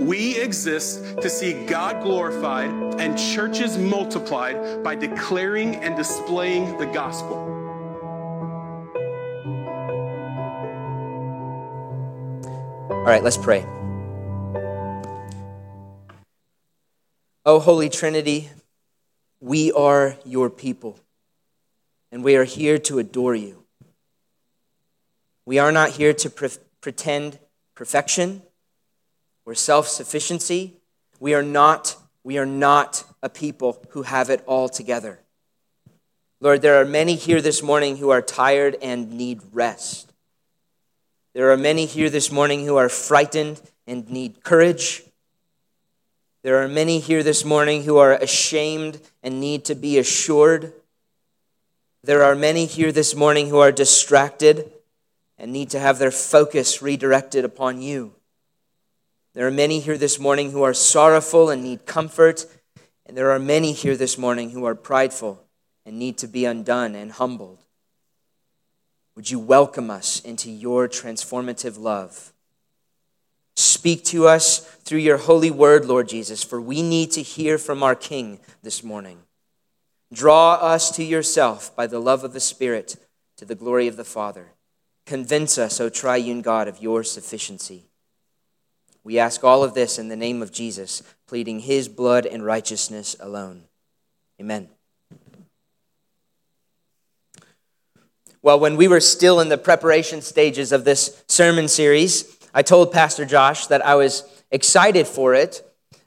We exist to see God glorified and churches multiplied by declaring and displaying the gospel. All right, let's pray. Oh, Holy Trinity, we are your people, and we are here to adore you. We are not here to pre- pretend perfection or self sufficiency. We are not, we are not a people who have it all together. Lord, there are many here this morning who are tired and need rest. There are many here this morning who are frightened and need courage. There are many here this morning who are ashamed and need to be assured. There are many here this morning who are distracted and need to have their focus redirected upon you. There are many here this morning who are sorrowful and need comfort, and there are many here this morning who are prideful and need to be undone and humbled. Would you welcome us into your transformative love? Speak to us through your holy word, Lord Jesus, for we need to hear from our King this morning. Draw us to yourself by the love of the Spirit to the glory of the Father. Convince us, O triune God, of your sufficiency. We ask all of this in the name of Jesus, pleading his blood and righteousness alone. Amen. Well, when we were still in the preparation stages of this sermon series, I told Pastor Josh that I was excited for it,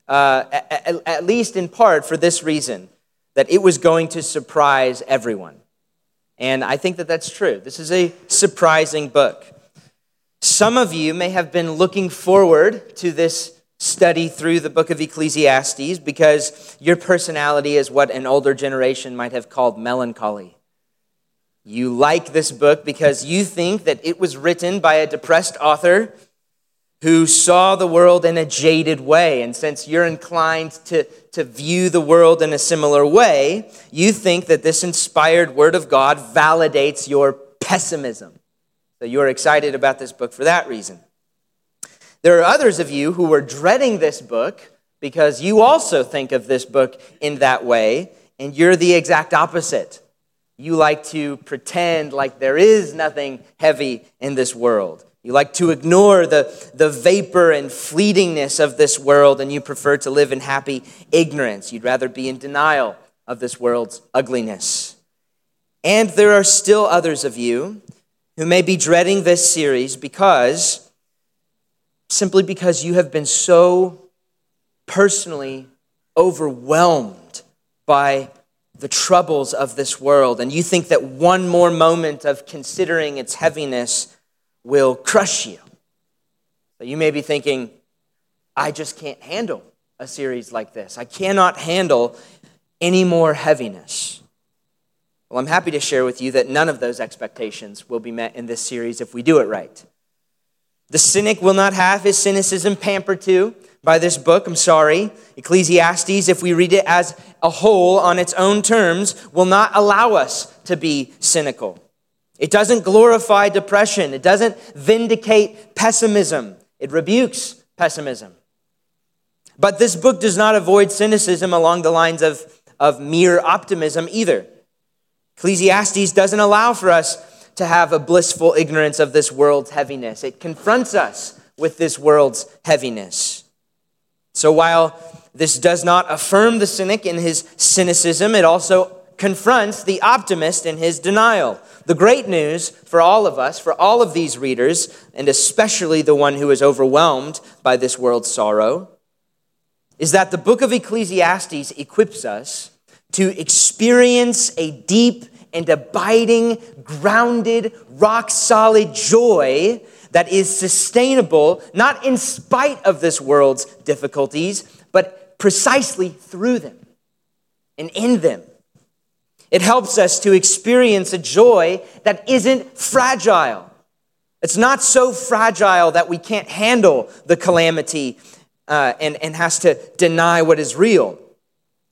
uh, at, at least in part for this reason that it was going to surprise everyone. And I think that that's true. This is a surprising book. Some of you may have been looking forward to this study through the book of Ecclesiastes because your personality is what an older generation might have called melancholy. You like this book because you think that it was written by a depressed author who saw the world in a jaded way. And since you're inclined to, to view the world in a similar way, you think that this inspired word of God validates your pessimism. You're excited about this book for that reason. There are others of you who were dreading this book because you also think of this book in that way, and you're the exact opposite. You like to pretend like there is nothing heavy in this world. You like to ignore the, the vapor and fleetingness of this world, and you prefer to live in happy ignorance. You'd rather be in denial of this world's ugliness. And there are still others of you who may be dreading this series because, simply because you have been so personally overwhelmed by the troubles of this world, and you think that one more moment of considering its heaviness will crush you. You may be thinking, I just can't handle a series like this. I cannot handle any more heaviness. Well, I'm happy to share with you that none of those expectations will be met in this series if we do it right. The cynic will not have his cynicism pampered to by this book. I'm sorry. Ecclesiastes, if we read it as a whole on its own terms, will not allow us to be cynical. It doesn't glorify depression, it doesn't vindicate pessimism, it rebukes pessimism. But this book does not avoid cynicism along the lines of, of mere optimism either. Ecclesiastes doesn't allow for us to have a blissful ignorance of this world's heaviness. It confronts us with this world's heaviness. So while this does not affirm the cynic in his cynicism, it also confronts the optimist in his denial. The great news for all of us, for all of these readers, and especially the one who is overwhelmed by this world's sorrow, is that the book of Ecclesiastes equips us to experience a deep and abiding, grounded, rock solid joy that is sustainable, not in spite of this world's difficulties, but precisely through them and in them. It helps us to experience a joy that isn't fragile. It's not so fragile that we can't handle the calamity uh, and, and has to deny what is real.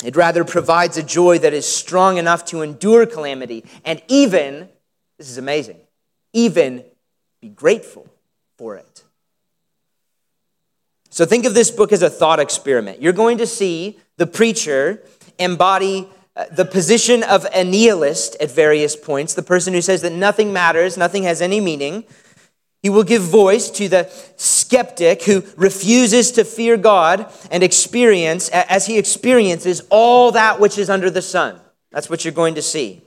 It rather provides a joy that is strong enough to endure calamity and even, this is amazing, even be grateful for it. So think of this book as a thought experiment. You're going to see the preacher embody uh, the position of a nihilist at various points, the person who says that nothing matters, nothing has any meaning. He will give voice to the skeptic who refuses to fear God and experience, as he experiences all that which is under the sun. That's what you're going to see.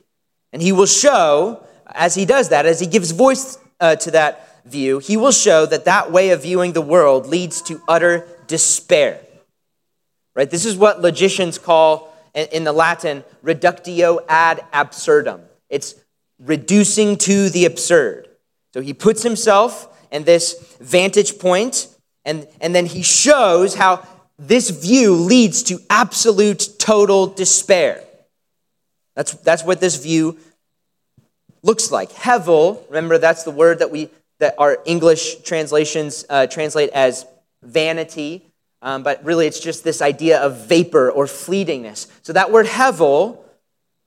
And he will show, as he does that, as he gives voice uh, to that view, he will show that that way of viewing the world leads to utter despair. Right? This is what logicians call in the Latin, reductio ad absurdum. It's reducing to the absurd. So he puts himself in this vantage point, and, and then he shows how this view leads to absolute total despair. That's, that's what this view looks like. Hevel, remember that's the word that we that our English translations uh, translate as vanity um, but really it's just this idea of vapor or fleetingness. So that word hevel,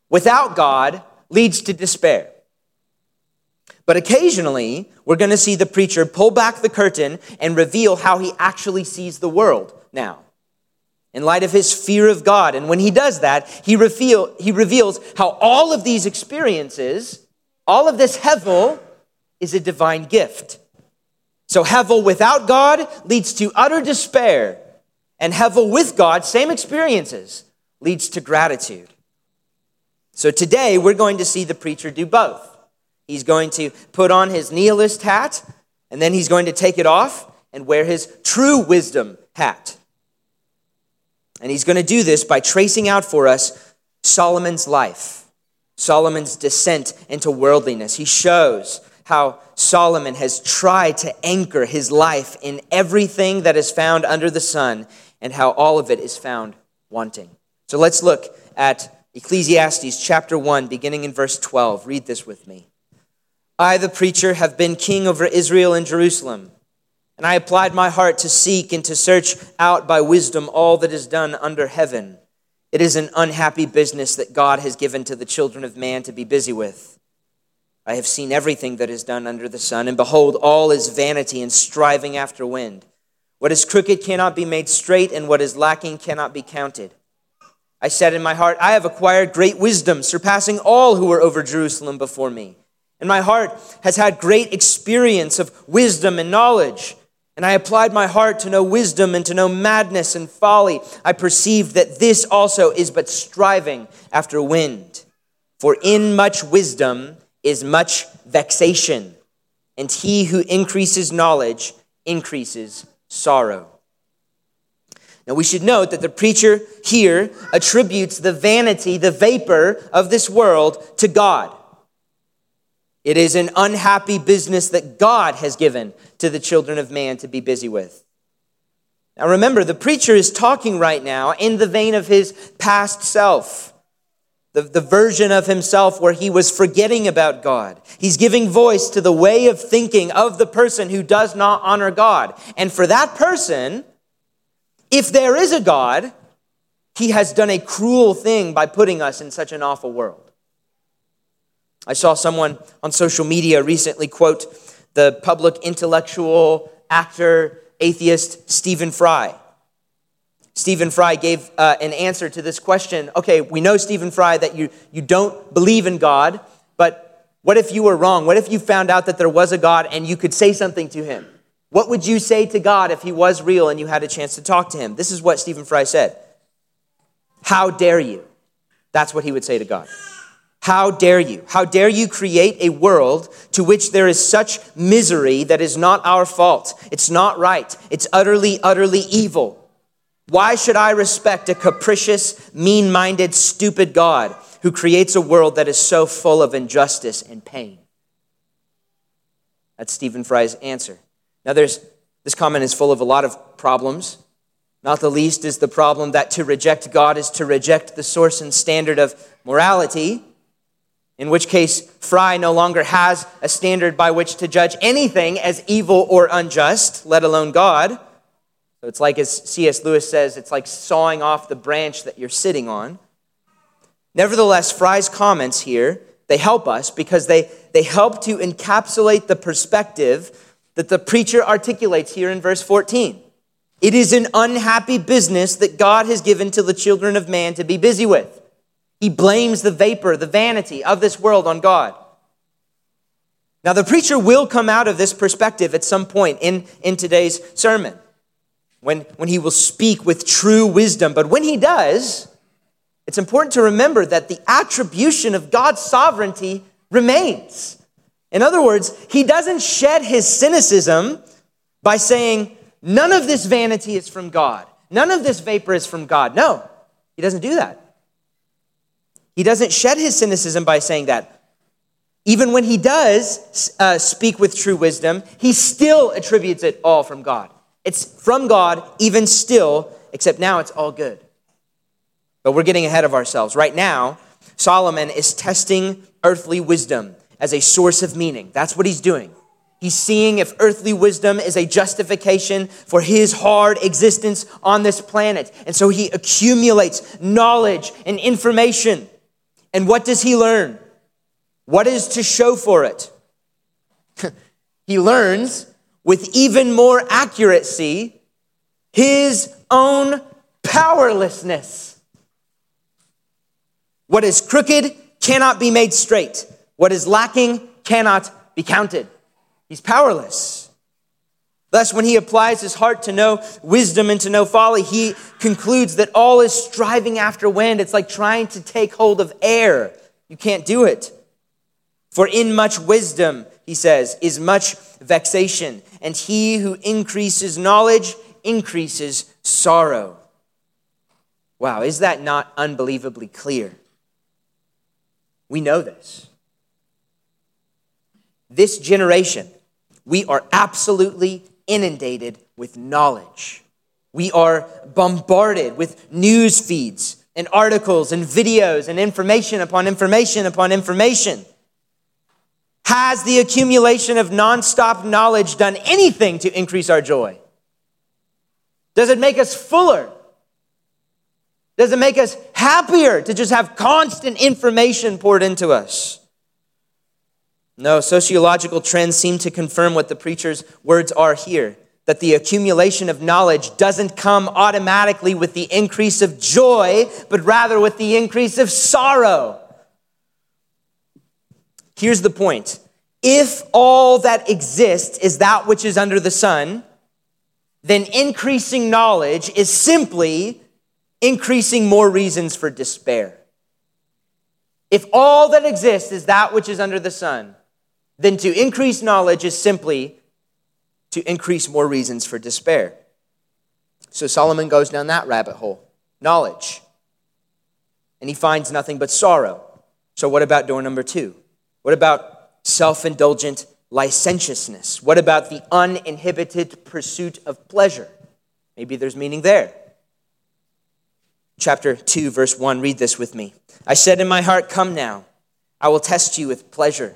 without God, leads to despair. But occasionally, we're going to see the preacher pull back the curtain and reveal how he actually sees the world now, in light of his fear of God. And when he does that, he, reveal, he reveals how all of these experiences, all of this hevel, is a divine gift. So Hevel without God leads to utter despair, and Hevel with God, same experiences, leads to gratitude. So today we're going to see the preacher do both. He's going to put on his nihilist hat, and then he's going to take it off and wear his true wisdom hat. And he's going to do this by tracing out for us Solomon's life, Solomon's descent into worldliness. He shows how Solomon has tried to anchor his life in everything that is found under the sun and how all of it is found wanting. So let's look at Ecclesiastes chapter 1, beginning in verse 12. Read this with me. I, the preacher, have been king over Israel and Jerusalem, and I applied my heart to seek and to search out by wisdom all that is done under heaven. It is an unhappy business that God has given to the children of man to be busy with. I have seen everything that is done under the sun, and behold, all is vanity and striving after wind. What is crooked cannot be made straight, and what is lacking cannot be counted. I said in my heart, I have acquired great wisdom, surpassing all who were over Jerusalem before me. And my heart has had great experience of wisdom and knowledge. And I applied my heart to know wisdom and to know madness and folly. I perceived that this also is but striving after wind. For in much wisdom, is much vexation, and he who increases knowledge increases sorrow. Now, we should note that the preacher here attributes the vanity, the vapor of this world to God. It is an unhappy business that God has given to the children of man to be busy with. Now, remember, the preacher is talking right now in the vein of his past self the, the version of himself where he was forgetting about God. He's giving voice to the way of thinking of the person who does not honor God. And for that person, if there is a God, he has done a cruel thing by putting us in such an awful world. I saw someone on social media recently quote the public intellectual, actor, atheist Stephen Fry. Stephen Fry gave uh, an answer to this question. Okay, we know, Stephen Fry, that you, you don't believe in God, but what if you were wrong? What if you found out that there was a God and you could say something to him? What would you say to God if he was real and you had a chance to talk to him? This is what Stephen Fry said How dare you? That's what he would say to God. How dare you? How dare you create a world to which there is such misery that is not our fault? It's not right. It's utterly, utterly evil. Why should I respect a capricious, mean minded, stupid God who creates a world that is so full of injustice and pain? That's Stephen Fry's answer. Now, there's, this comment is full of a lot of problems. Not the least is the problem that to reject God is to reject the source and standard of morality, in which case Fry no longer has a standard by which to judge anything as evil or unjust, let alone God. So it's like, as C.S. Lewis says, it's like sawing off the branch that you're sitting on. Nevertheless, Fry's comments here, they help us because they, they help to encapsulate the perspective that the preacher articulates here in verse 14. It is an unhappy business that God has given to the children of man to be busy with. He blames the vapor, the vanity of this world on God. Now, the preacher will come out of this perspective at some point in, in today's sermon when, when he will speak with true wisdom. But when he does, it's important to remember that the attribution of God's sovereignty remains. In other words, he doesn't shed his cynicism by saying, none of this vanity is from God, none of this vapor is from God. No, he doesn't do that. He doesn't shed his cynicism by saying that. Even when he does uh, speak with true wisdom, he still attributes it all from God. It's from God, even still, except now it's all good. But we're getting ahead of ourselves. Right now, Solomon is testing earthly wisdom as a source of meaning. That's what he's doing. He's seeing if earthly wisdom is a justification for his hard existence on this planet. And so he accumulates knowledge and information. And what does he learn? What is to show for it? he learns with even more accuracy his own powerlessness. What is crooked cannot be made straight. What is lacking cannot be counted. He's powerless. Thus, when he applies his heart to know wisdom and to know folly, he concludes that all is striving after wind. It's like trying to take hold of air. You can't do it. For in much wisdom, he says, is much vexation, and he who increases knowledge increases sorrow. Wow, is that not unbelievably clear? We know this. This generation, we are absolutely inundated with knowledge. We are bombarded with news feeds and articles and videos and information upon information upon information. Has the accumulation of nonstop knowledge done anything to increase our joy? Does it make us fuller? Does it make us happier to just have constant information poured into us? No, sociological trends seem to confirm what the preacher's words are here that the accumulation of knowledge doesn't come automatically with the increase of joy, but rather with the increase of sorrow. Here's the point if all that exists is that which is under the sun, then increasing knowledge is simply increasing more reasons for despair. If all that exists is that which is under the sun, then to increase knowledge is simply to increase more reasons for despair. So Solomon goes down that rabbit hole knowledge. And he finds nothing but sorrow. So, what about door number two? What about self indulgent licentiousness? What about the uninhibited pursuit of pleasure? Maybe there's meaning there. Chapter 2, verse 1, read this with me. I said in my heart, Come now, I will test you with pleasure.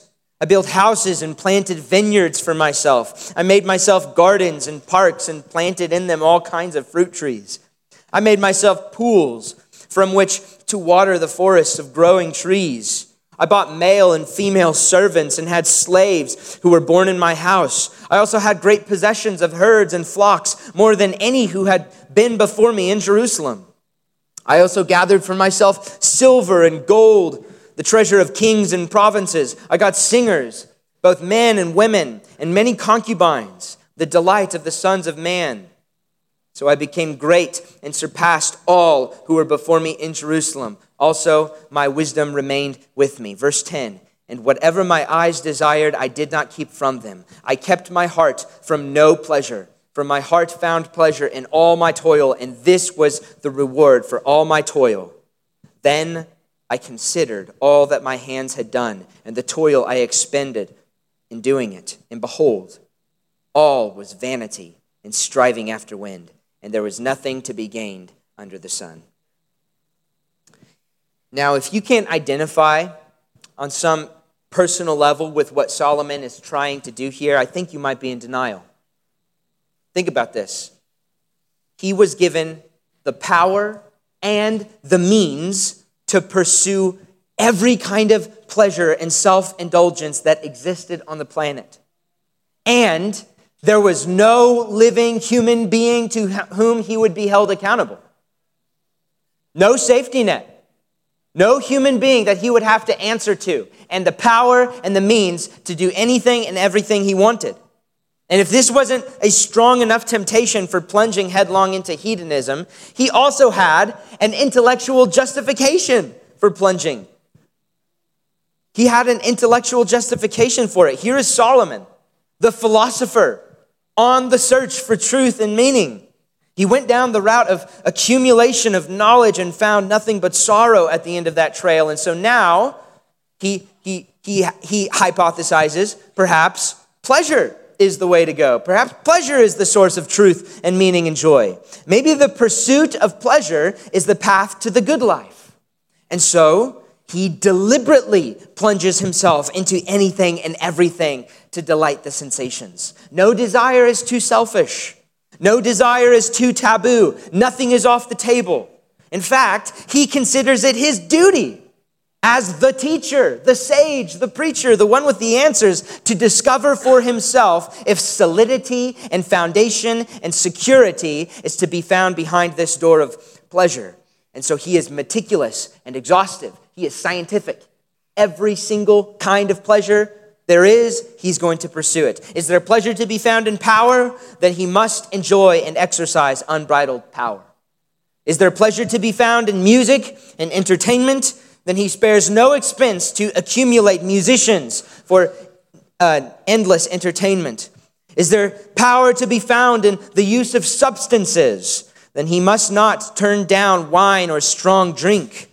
I built houses and planted vineyards for myself. I made myself gardens and parks and planted in them all kinds of fruit trees. I made myself pools from which to water the forests of growing trees. I bought male and female servants and had slaves who were born in my house. I also had great possessions of herds and flocks, more than any who had been before me in Jerusalem. I also gathered for myself silver and gold, the treasure of kings and provinces. I got singers, both men and women, and many concubines, the delight of the sons of man. So I became great and surpassed all who were before me in Jerusalem. Also, my wisdom remained with me. Verse 10 And whatever my eyes desired, I did not keep from them. I kept my heart from no pleasure. For my heart found pleasure in all my toil, and this was the reward for all my toil. Then I considered all that my hands had done, and the toil I expended in doing it. And behold, all was vanity and striving after wind, and there was nothing to be gained under the sun. Now, if you can't identify on some personal level with what Solomon is trying to do here, I think you might be in denial. Think about this. He was given the power and the means to pursue every kind of pleasure and self indulgence that existed on the planet. And there was no living human being to whom he would be held accountable. No safety net. No human being that he would have to answer to, and the power and the means to do anything and everything he wanted. And if this wasn't a strong enough temptation for plunging headlong into hedonism, he also had an intellectual justification for plunging. He had an intellectual justification for it. Here is Solomon, the philosopher, on the search for truth and meaning. He went down the route of accumulation of knowledge and found nothing but sorrow at the end of that trail. And so now he, he, he, he hypothesizes perhaps pleasure is the way to go. Perhaps pleasure is the source of truth and meaning and joy. Maybe the pursuit of pleasure is the path to the good life. And so he deliberately plunges himself into anything and everything to delight the sensations. No desire is too selfish. No desire is too taboo. Nothing is off the table. In fact, he considers it his duty as the teacher, the sage, the preacher, the one with the answers, to discover for himself if solidity and foundation and security is to be found behind this door of pleasure. And so he is meticulous and exhaustive. He is scientific. Every single kind of pleasure there is, he's going to pursue it. Is there pleasure to be found in power? Then he must enjoy and exercise unbridled power. Is there pleasure to be found in music and entertainment? Then he spares no expense to accumulate musicians for uh, endless entertainment. Is there power to be found in the use of substances? Then he must not turn down wine or strong drink.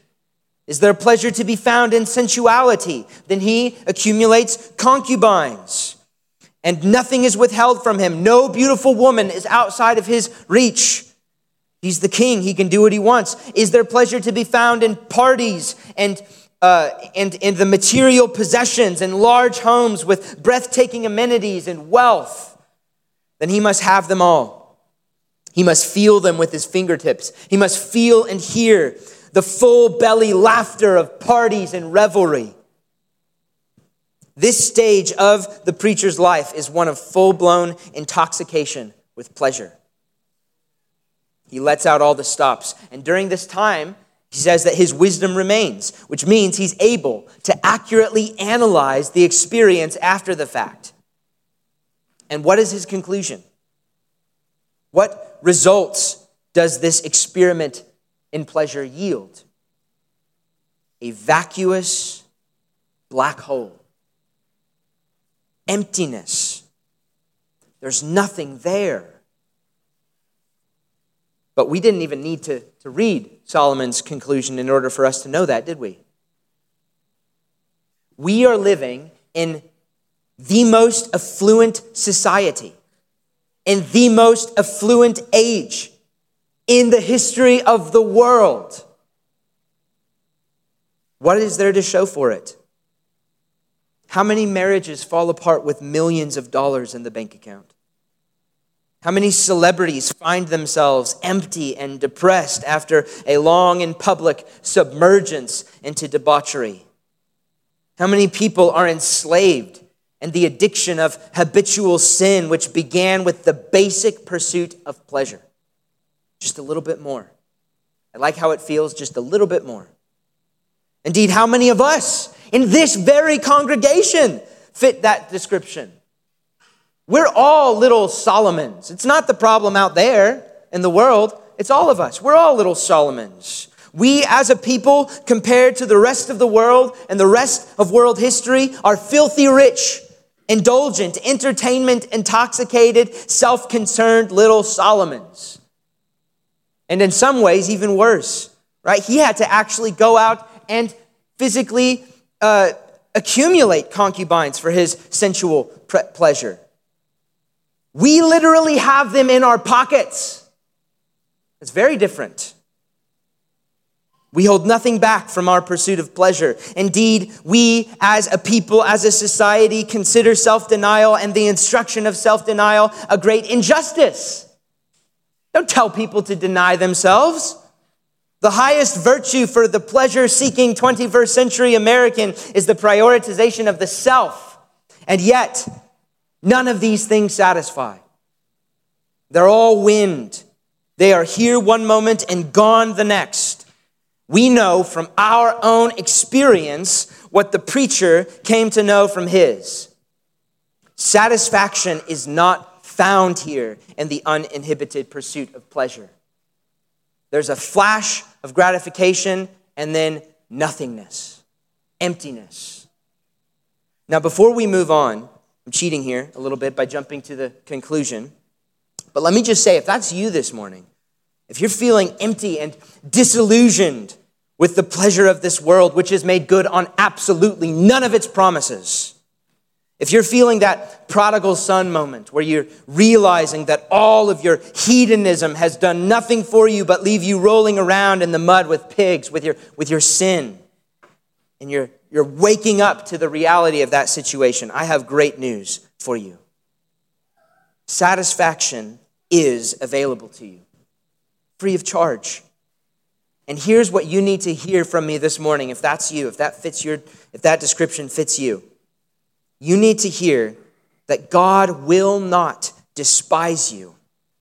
Is there pleasure to be found in sensuality? Then he accumulates concubines. And nothing is withheld from him. No beautiful woman is outside of his reach. He's the king. He can do what he wants. Is there pleasure to be found in parties and, uh, and in the material possessions and large homes with breathtaking amenities and wealth? Then he must have them all. He must feel them with his fingertips. He must feel and hear the full belly laughter of parties and revelry. This stage of the preacher's life is one of full blown intoxication with pleasure. He lets out all the stops. And during this time, he says that his wisdom remains, which means he's able to accurately analyze the experience after the fact. And what is his conclusion? What results does this experiment in pleasure yield? A vacuous black hole, emptiness. There's nothing there. But we didn't even need to, to read Solomon's conclusion in order for us to know that, did we? We are living in the most affluent society, in the most affluent age in the history of the world. What is there to show for it? How many marriages fall apart with millions of dollars in the bank account? How many celebrities find themselves empty and depressed after a long and public submergence into debauchery? How many people are enslaved and the addiction of habitual sin, which began with the basic pursuit of pleasure? just a little bit more. I like how it feels just a little bit more. Indeed, how many of us in this very congregation fit that description? We're all little Solomons. It's not the problem out there in the world, it's all of us. We're all little Solomons. We, as a people, compared to the rest of the world and the rest of world history, are filthy rich, indulgent, entertainment, intoxicated, self concerned little Solomons. And in some ways, even worse, right? He had to actually go out and physically uh, accumulate concubines for his sensual pleasure. We literally have them in our pockets. It's very different. We hold nothing back from our pursuit of pleasure. Indeed, we as a people, as a society, consider self denial and the instruction of self denial a great injustice. Don't tell people to deny themselves. The highest virtue for the pleasure seeking 21st century American is the prioritization of the self. And yet, none of these things satisfy. They're all wind. They are here one moment and gone the next. We know from our own experience what the preacher came to know from his. Satisfaction is not found here in the uninhibited pursuit of pleasure. There's a flash of gratification and then nothingness, emptiness. Now, before we move on, I'm cheating here a little bit by jumping to the conclusion. But let me just say if that's you this morning, if you're feeling empty and disillusioned with the pleasure of this world, which is made good on absolutely none of its promises, if you're feeling that prodigal son moment where you're realizing that all of your hedonism has done nothing for you but leave you rolling around in the mud with pigs, with your, with your sin, and you're, you're waking up to the reality of that situation, I have great news for you. Satisfaction is available to you, free of charge. And here's what you need to hear from me this morning if that's you, if that fits your if that description fits you. You need to hear that God will not despise you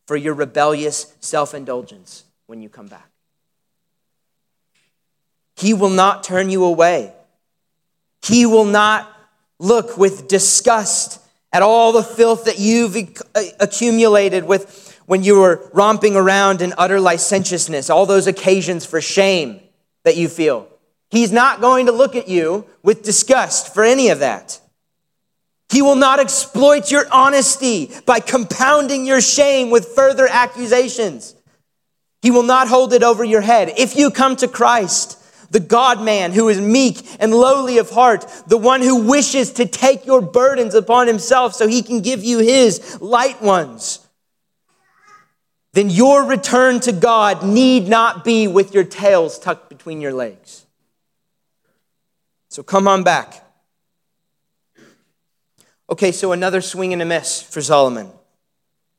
for your rebellious self-indulgence when you come back. He will not turn you away. He will not look with disgust at all the filth that you've uh, accumulated with when you were romping around in utter licentiousness, all those occasions for shame that you feel. He's not going to look at you with disgust for any of that. He will not exploit your honesty by compounding your shame with further accusations. He will not hold it over your head. If you come to Christ, the God man who is meek and lowly of heart, the one who wishes to take your burdens upon himself so he can give you his light ones, then your return to God need not be with your tails tucked between your legs. So come on back. Okay, so another swing and a miss for Solomon.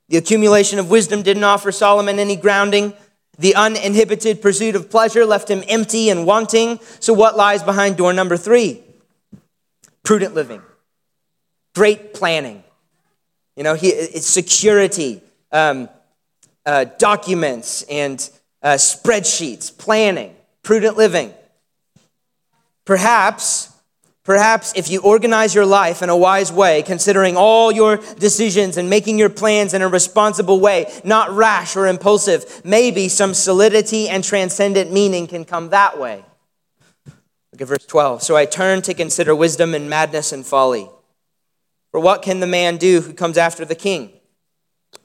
The accumulation of wisdom didn't offer Solomon any grounding. The uninhibited pursuit of pleasure left him empty and wanting. So, what lies behind door number three? Prudent living, great planning. You know, he, it's security, um, uh, documents, and uh, spreadsheets, planning, prudent living. Perhaps Perhaps if you organize your life in a wise way, considering all your decisions and making your plans in a responsible way, not rash or impulsive, maybe some solidity and transcendent meaning can come that way. Look at verse 12. So I turned to consider wisdom and madness and folly. For what can the man do who comes after the king?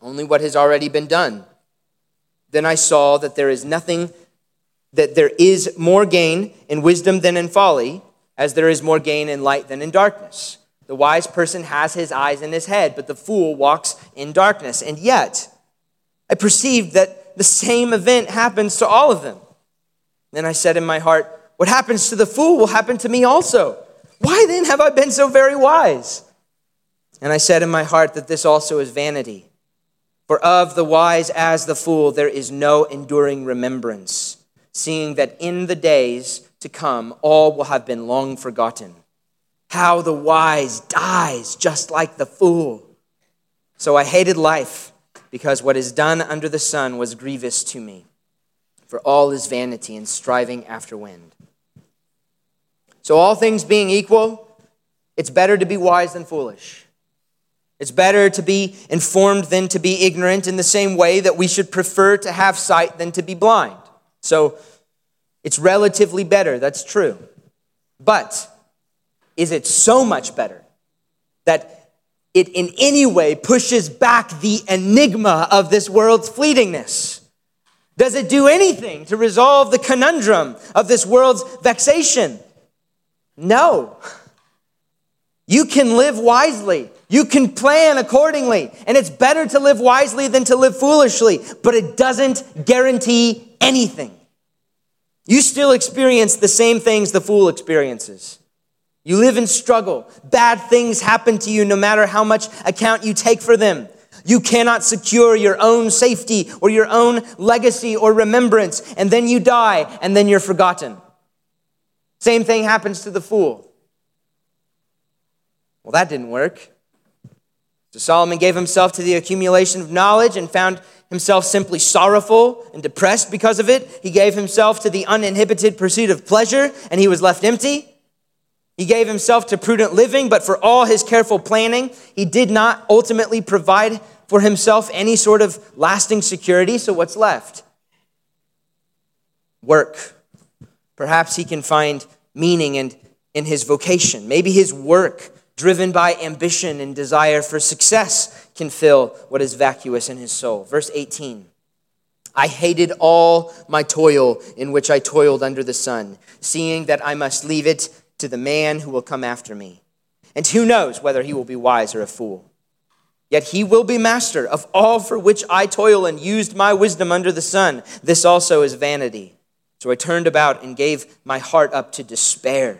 Only what has already been done. Then I saw that there is nothing, that there is more gain in wisdom than in folly as there is more gain in light than in darkness. The wise person has his eyes in his head, but the fool walks in darkness. And yet, I perceived that the same event happens to all of them. Then I said in my heart, What happens to the fool will happen to me also. Why then have I been so very wise? And I said in my heart that this also is vanity. For of the wise as the fool, there is no enduring remembrance, seeing that in the days to come, all will have been long forgotten. How the wise dies just like the fool. So I hated life because what is done under the sun was grievous to me, for all is vanity and striving after wind. So, all things being equal, it's better to be wise than foolish. It's better to be informed than to be ignorant in the same way that we should prefer to have sight than to be blind. So, it's relatively better, that's true. But is it so much better that it in any way pushes back the enigma of this world's fleetingness? Does it do anything to resolve the conundrum of this world's vexation? No. You can live wisely. You can plan accordingly. And it's better to live wisely than to live foolishly, but it doesn't guarantee anything. You still experience the same things the fool experiences. You live in struggle. Bad things happen to you no matter how much account you take for them. You cannot secure your own safety or your own legacy or remembrance, and then you die, and then you're forgotten. Same thing happens to the fool. Well, that didn't work. So Solomon gave himself to the accumulation of knowledge and found himself simply sorrowful and depressed because of it. He gave himself to the uninhibited pursuit of pleasure, and he was left empty. He gave himself to prudent living, but for all his careful planning, he did not ultimately provide for himself any sort of lasting security. So, what's left? Work. Perhaps he can find meaning in, in his vocation. Maybe his work, driven by ambition and desire for success, can fill what is vacuous in his soul. Verse 18 I hated all my toil in which I toiled under the sun, seeing that I must leave it to the man who will come after me. And who knows whether he will be wise or a fool? Yet he will be master of all for which I toil and used my wisdom under the sun. This also is vanity. So I turned about and gave my heart up to despair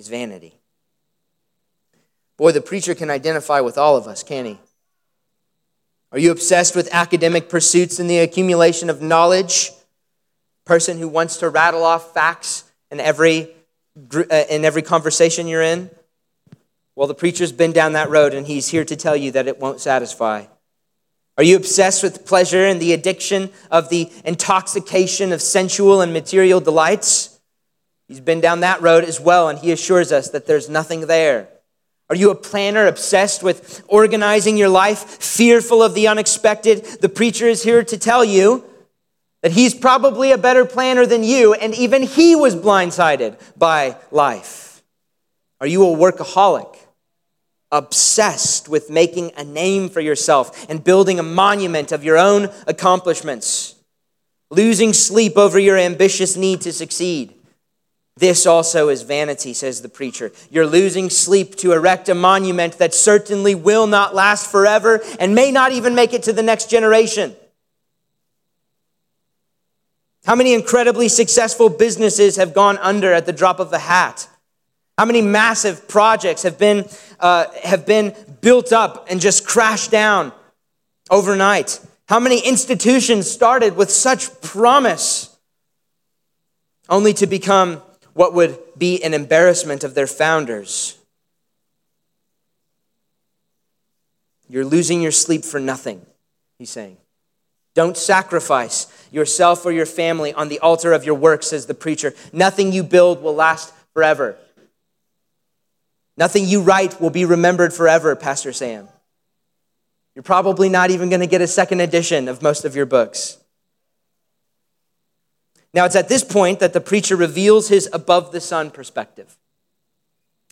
is vanity. Boy, the preacher can identify with all of us, can he? Are you obsessed with academic pursuits and the accumulation of knowledge? Person who wants to rattle off facts in every uh, in every conversation you're in? Well, the preacher's been down that road and he's here to tell you that it won't satisfy. Are you obsessed with pleasure and the addiction of the intoxication of sensual and material delights? He's been down that road as well, and he assures us that there's nothing there. Are you a planner obsessed with organizing your life, fearful of the unexpected? The preacher is here to tell you that he's probably a better planner than you, and even he was blindsided by life. Are you a workaholic? Obsessed with making a name for yourself and building a monument of your own accomplishments, losing sleep over your ambitious need to succeed. This also is vanity, says the preacher. You're losing sleep to erect a monument that certainly will not last forever and may not even make it to the next generation. How many incredibly successful businesses have gone under at the drop of a hat? How many massive projects have been, uh, have been built up and just crashed down overnight? How many institutions started with such promise only to become what would be an embarrassment of their founders? You're losing your sleep for nothing, he's saying. Don't sacrifice yourself or your family on the altar of your work, says the preacher. Nothing you build will last forever. Nothing you write will be remembered forever, Pastor Sam. You're probably not even going to get a second edition of most of your books. Now, it's at this point that the preacher reveals his above the sun perspective.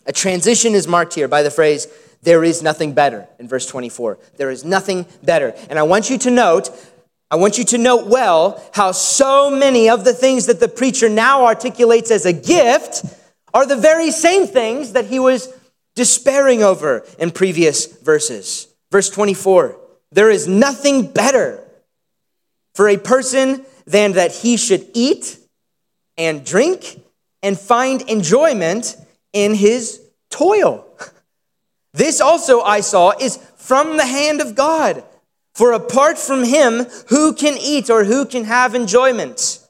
A transition is marked here by the phrase, there is nothing better, in verse 24. There is nothing better. And I want you to note I want you to note well how so many of the things that the preacher now articulates as a gift are the very same things that he was despairing over in previous verses. Verse 24 There is nothing better for a person than that he should eat and drink and find enjoyment in his toil. This also I saw is from the hand of God. For apart from him, who can eat or who can have enjoyment?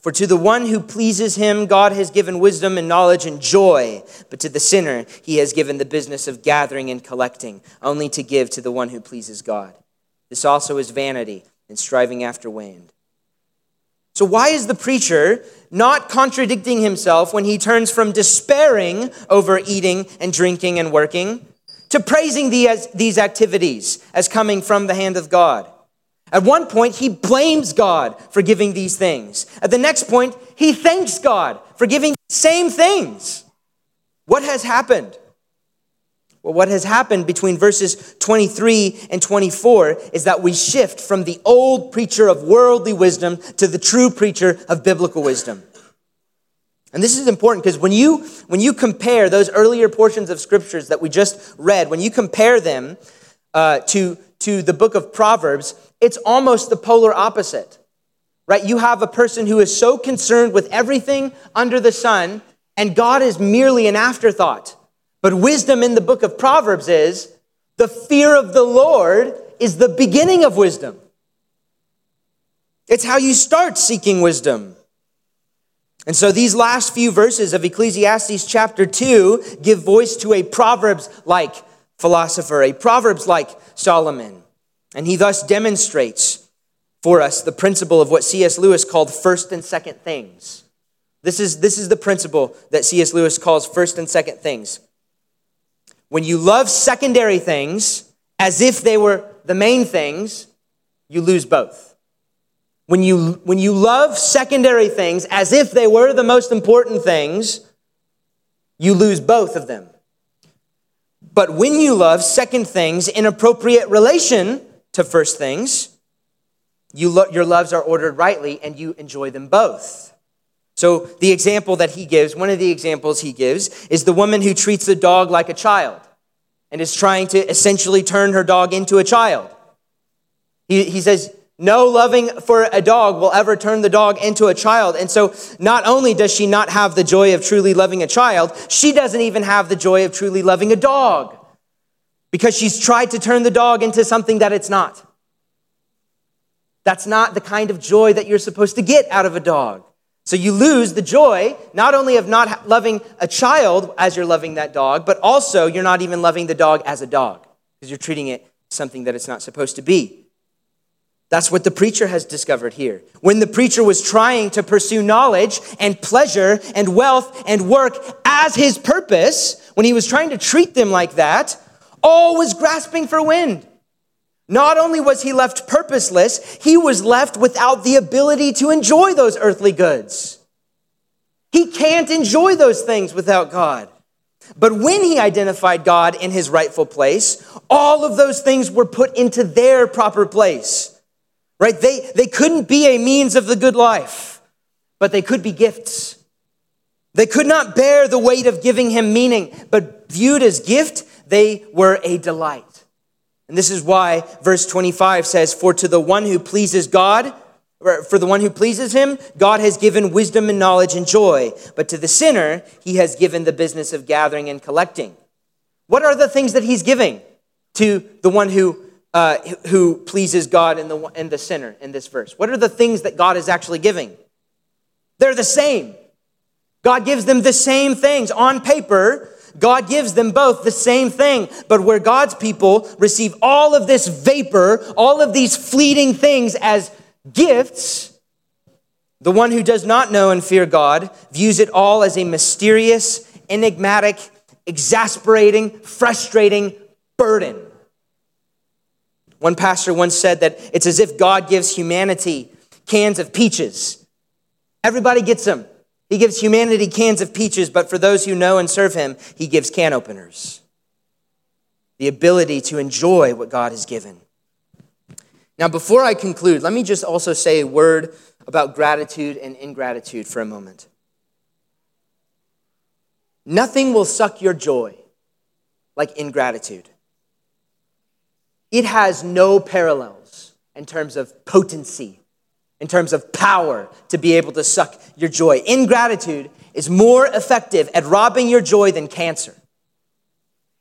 For to the one who pleases him, God has given wisdom and knowledge and joy. But to the sinner, he has given the business of gathering and collecting, only to give to the one who pleases God. This also is vanity and striving after wind. So, why is the preacher not contradicting himself when he turns from despairing over eating and drinking and working to praising these activities as coming from the hand of God. At one point, he blames God for giving these things. At the next point, he thanks God for giving the same things. What has happened? Well, what has happened between verses 23 and 24 is that we shift from the old preacher of worldly wisdom to the true preacher of biblical wisdom. And this is important because when you, when you compare those earlier portions of scriptures that we just read, when you compare them uh, to, to the book of Proverbs, it's almost the polar opposite, right? You have a person who is so concerned with everything under the sun, and God is merely an afterthought. But wisdom in the book of Proverbs is the fear of the Lord is the beginning of wisdom. It's how you start seeking wisdom. And so these last few verses of Ecclesiastes chapter 2 give voice to a Proverbs like philosopher, a Proverbs like Solomon. And he thus demonstrates for us the principle of what C.S. Lewis called first and second things. This is, this is the principle that C.S. Lewis calls first and second things. When you love secondary things as if they were the main things, you lose both. When you, when you love secondary things as if they were the most important things, you lose both of them. But when you love second things in appropriate relation to first things, you lo- your loves are ordered rightly and you enjoy them both. So, the example that he gives, one of the examples he gives, is the woman who treats the dog like a child and is trying to essentially turn her dog into a child. He, he says, no loving for a dog will ever turn the dog into a child. And so, not only does she not have the joy of truly loving a child, she doesn't even have the joy of truly loving a dog because she's tried to turn the dog into something that it's not. That's not the kind of joy that you're supposed to get out of a dog. So you lose the joy, not only of not loving a child as you're loving that dog, but also you're not even loving the dog as a dog because you're treating it something that it's not supposed to be. That's what the preacher has discovered here. When the preacher was trying to pursue knowledge and pleasure and wealth and work as his purpose, when he was trying to treat them like that, all was grasping for wind. Not only was he left purposeless, he was left without the ability to enjoy those earthly goods. He can't enjoy those things without God. But when he identified God in his rightful place, all of those things were put into their proper place. Right? They, they couldn't be a means of the good life, but they could be gifts. They could not bear the weight of giving him meaning, but viewed as gift, they were a delight. And this is why verse 25 says, For to the one who pleases God, for the one who pleases him, God has given wisdom and knowledge and joy. But to the sinner, he has given the business of gathering and collecting. What are the things that he's giving to the one who, uh, who pleases God and the, and the sinner in this verse? What are the things that God is actually giving? They're the same. God gives them the same things on paper, God gives them both the same thing. But where God's people receive all of this vapor, all of these fleeting things as gifts, the one who does not know and fear God views it all as a mysterious, enigmatic, exasperating, frustrating burden. One pastor once said that it's as if God gives humanity cans of peaches. Everybody gets them. He gives humanity cans of peaches, but for those who know and serve him, he gives can openers. The ability to enjoy what God has given. Now, before I conclude, let me just also say a word about gratitude and ingratitude for a moment. Nothing will suck your joy like ingratitude. It has no parallels in terms of potency in terms of power to be able to suck your joy. Ingratitude is more effective at robbing your joy than cancer.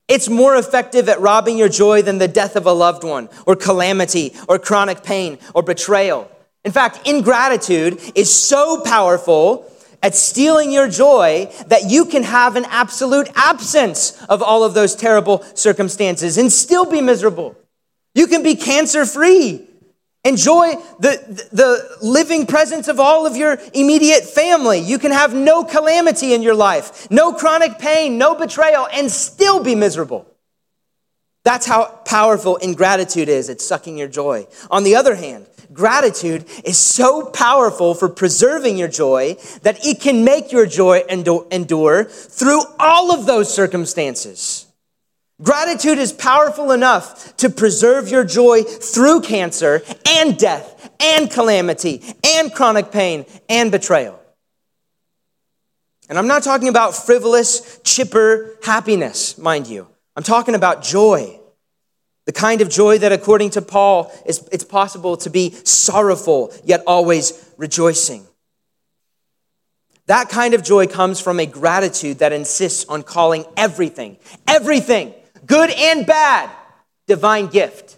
It's more effective at robbing your joy than the death of a loved one, or calamity, or chronic pain, or betrayal. In fact, ingratitude is so powerful at stealing your joy that you can have an absolute absence of all of those terrible circumstances and still be miserable. You can be cancer free Enjoy the, the living presence of all of your immediate family. You can have no calamity in your life, no chronic pain, no betrayal, and still be miserable. That's how powerful ingratitude is. It's sucking your joy. On the other hand, gratitude is so powerful for preserving your joy that it can make your joy endure through all of those circumstances. Gratitude is powerful enough to preserve your joy through cancer and death and calamity and chronic pain and betrayal. And I'm not talking about frivolous, chipper happiness, mind you. I'm talking about joy. The kind of joy that, according to Paul, is, it's possible to be sorrowful, yet always rejoicing. That kind of joy comes from a gratitude that insists on calling everything, everything, good and bad, divine gift.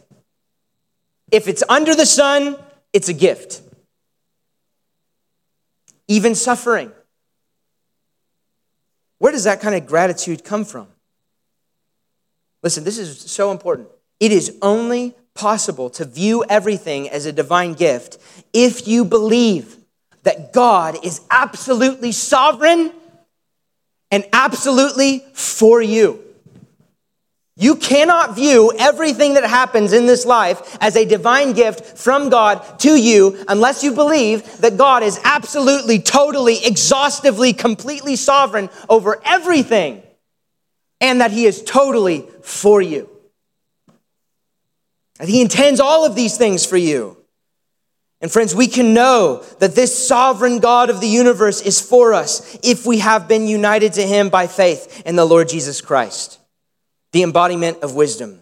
If it's under the sun, it's a gift. Even suffering. Where does that kind of gratitude come from? Listen, this is so important. It is only possible to view everything as a divine gift if you believe that God is absolutely sovereign and absolutely for you. You cannot view everything that happens in this life as a divine gift from God to you unless you believe that God is absolutely, totally, exhaustively, completely sovereign over everything and that He is totally for you. And He intends all of these things for you. And friends, we can know that this sovereign God of the universe is for us if we have been united to Him by faith in the Lord Jesus Christ the embodiment of wisdom.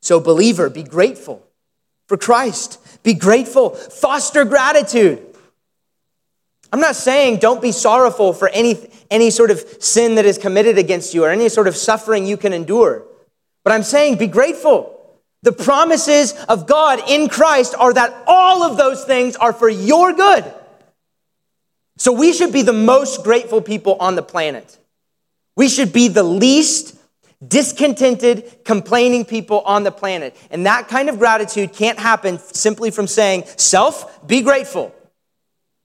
So, believer, be grateful for Christ. Be grateful. Foster gratitude. I'm not saying don't be sorrowful for any, any sort of sin that is committed against you or any sort of suffering you can endure. But I'm saying be grateful. The promises of God in Christ are that all of those things are for your good. So we should be the most grateful people on the planet. We should be the least discontented, complaining people on the planet. And that kind of gratitude can't happen simply from saying, Self, be grateful.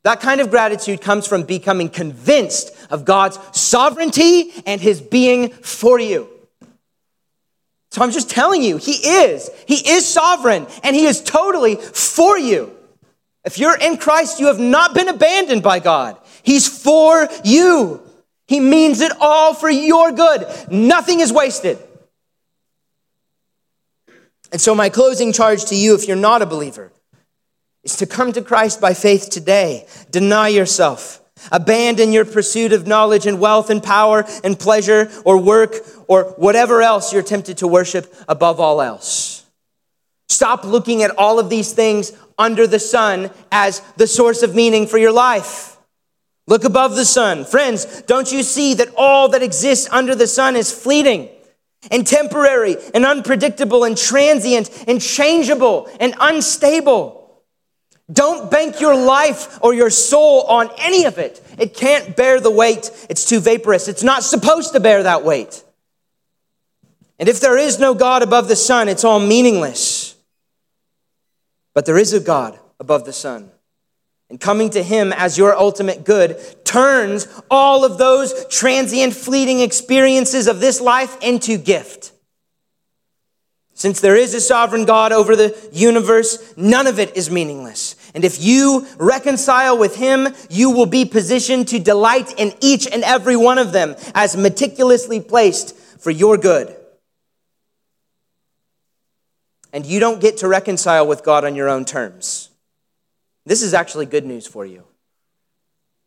That kind of gratitude comes from becoming convinced of God's sovereignty and his being for you. So I'm just telling you, he is. He is sovereign and he is totally for you. If you're in Christ, you have not been abandoned by God. He's for you. He means it all for your good. Nothing is wasted. And so, my closing charge to you, if you're not a believer, is to come to Christ by faith today. Deny yourself. Abandon your pursuit of knowledge and wealth and power and pleasure or work or whatever else you're tempted to worship above all else. Stop looking at all of these things under the sun as the source of meaning for your life. Look above the sun. Friends, don't you see that all that exists under the sun is fleeting and temporary and unpredictable and transient and changeable and unstable? Don't bank your life or your soul on any of it. It can't bear the weight. It's too vaporous. It's not supposed to bear that weight. And if there is no God above the sun, it's all meaningless. But there is a God above the sun and coming to Him as your ultimate good turns all of those transient, fleeting experiences of this life into gift. Since there is a sovereign God over the universe, none of it is meaningless. And if you reconcile with Him, you will be positioned to delight in each and every one of them as meticulously placed for your good. And you don't get to reconcile with God on your own terms. This is actually good news for you.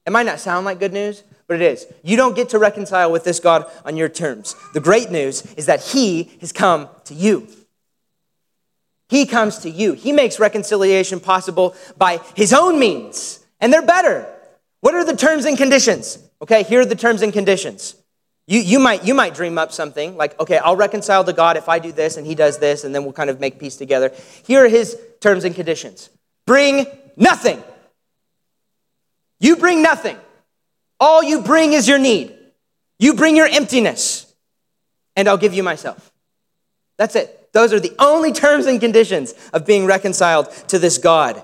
It might not sound like good news, but it is. You don't get to reconcile with this God on your terms. The great news is that He has come to you. He comes to you. He makes reconciliation possible by His own means, and they're better. What are the terms and conditions? Okay, here are the terms and conditions. You, you, might, you might dream up something like, okay, I'll reconcile to God if I do this and He does this, and then we'll kind of make peace together. Here are His terms and conditions bring Nothing. You bring nothing. All you bring is your need. You bring your emptiness, and I'll give you myself. That's it. Those are the only terms and conditions of being reconciled to this God.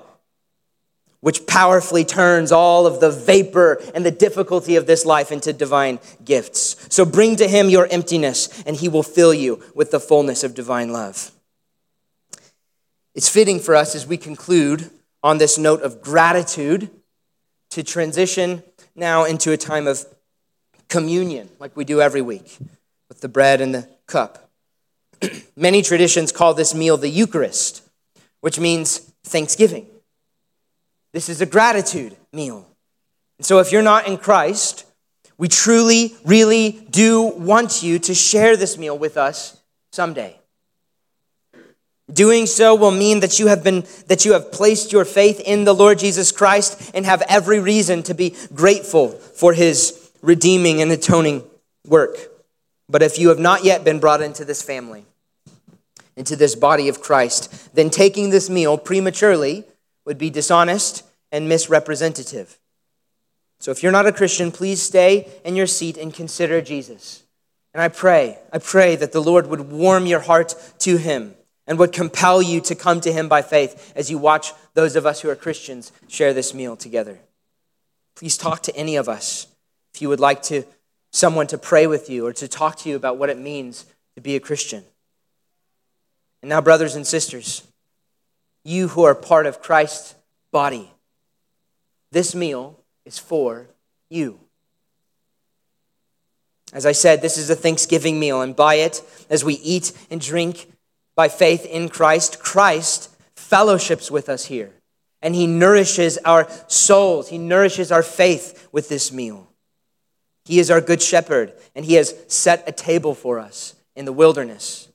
which powerfully turns all of the vapor and the difficulty of this life into divine gifts. So bring to him your emptiness, and he will fill you with the fullness of divine love. It's fitting for us as we conclude on this note of gratitude to transition now into a time of communion, like we do every week with the bread and the cup. Many traditions call this meal the Eucharist, which means thanksgiving. This is a gratitude meal. And so if you're not in Christ, we truly, really do want you to share this meal with us someday. Doing so will mean that you have been that you have placed your faith in the Lord Jesus Christ and have every reason to be grateful for his redeeming and atoning work. But if you have not yet been brought into this family, into this body of Christ, then taking this meal prematurely would be dishonest and misrepresentative. So if you're not a Christian, please stay in your seat and consider Jesus. And I pray, I pray that the Lord would warm your heart to him and would compel you to come to him by faith as you watch those of us who are Christians share this meal together. Please talk to any of us if you would like to someone to pray with you or to talk to you about what it means to be a Christian. And now brothers and sisters, you who are part of Christ's body, this meal is for you. As I said, this is a Thanksgiving meal, and by it, as we eat and drink by faith in Christ, Christ fellowships with us here. And he nourishes our souls, he nourishes our faith with this meal. He is our good shepherd, and he has set a table for us in the wilderness.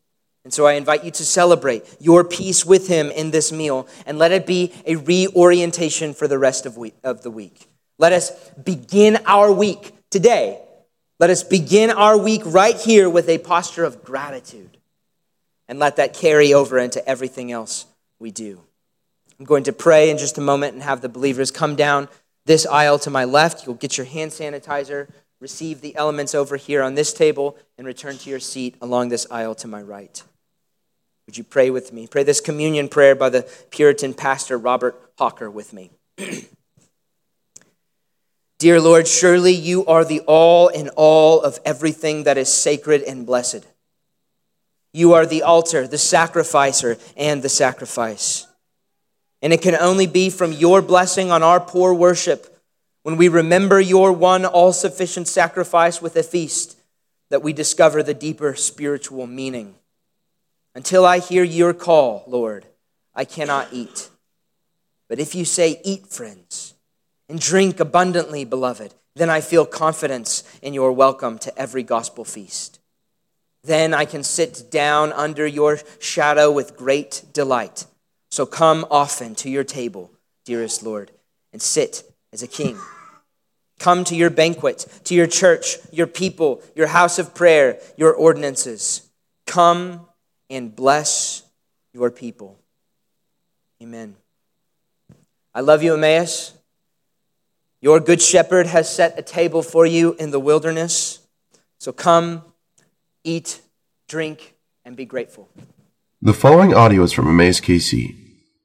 And so I invite you to celebrate your peace with him in this meal and let it be a reorientation for the rest of, week, of the week. Let us begin our week today. Let us begin our week right here with a posture of gratitude and let that carry over into everything else we do. I'm going to pray in just a moment and have the believers come down this aisle to my left. You'll get your hand sanitizer, receive the elements over here on this table, and return to your seat along this aisle to my right. Would you pray with me? Pray this communion prayer by the Puritan pastor Robert Hawker with me. Dear Lord, surely you are the all in all of everything that is sacred and blessed. You are the altar, the sacrificer, and the sacrifice. And it can only be from your blessing on our poor worship when we remember your one all sufficient sacrifice with a feast that we discover the deeper spiritual meaning. Until I hear your call, Lord, I cannot eat. But if you say, Eat, friends, and drink abundantly, beloved, then I feel confidence in your welcome to every gospel feast. Then I can sit down under your shadow with great delight. So come often to your table, dearest Lord, and sit as a king. Come to your banquet, to your church, your people, your house of prayer, your ordinances. Come and bless your people. Amen. I love you, Emmaus. Your good shepherd has set a table for you in the wilderness. So come, eat, drink, and be grateful. The following audio is from Emmaus KC.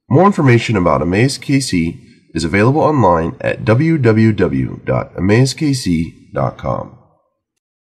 More information about Emmaus KC is available online at www.emmauskc.com.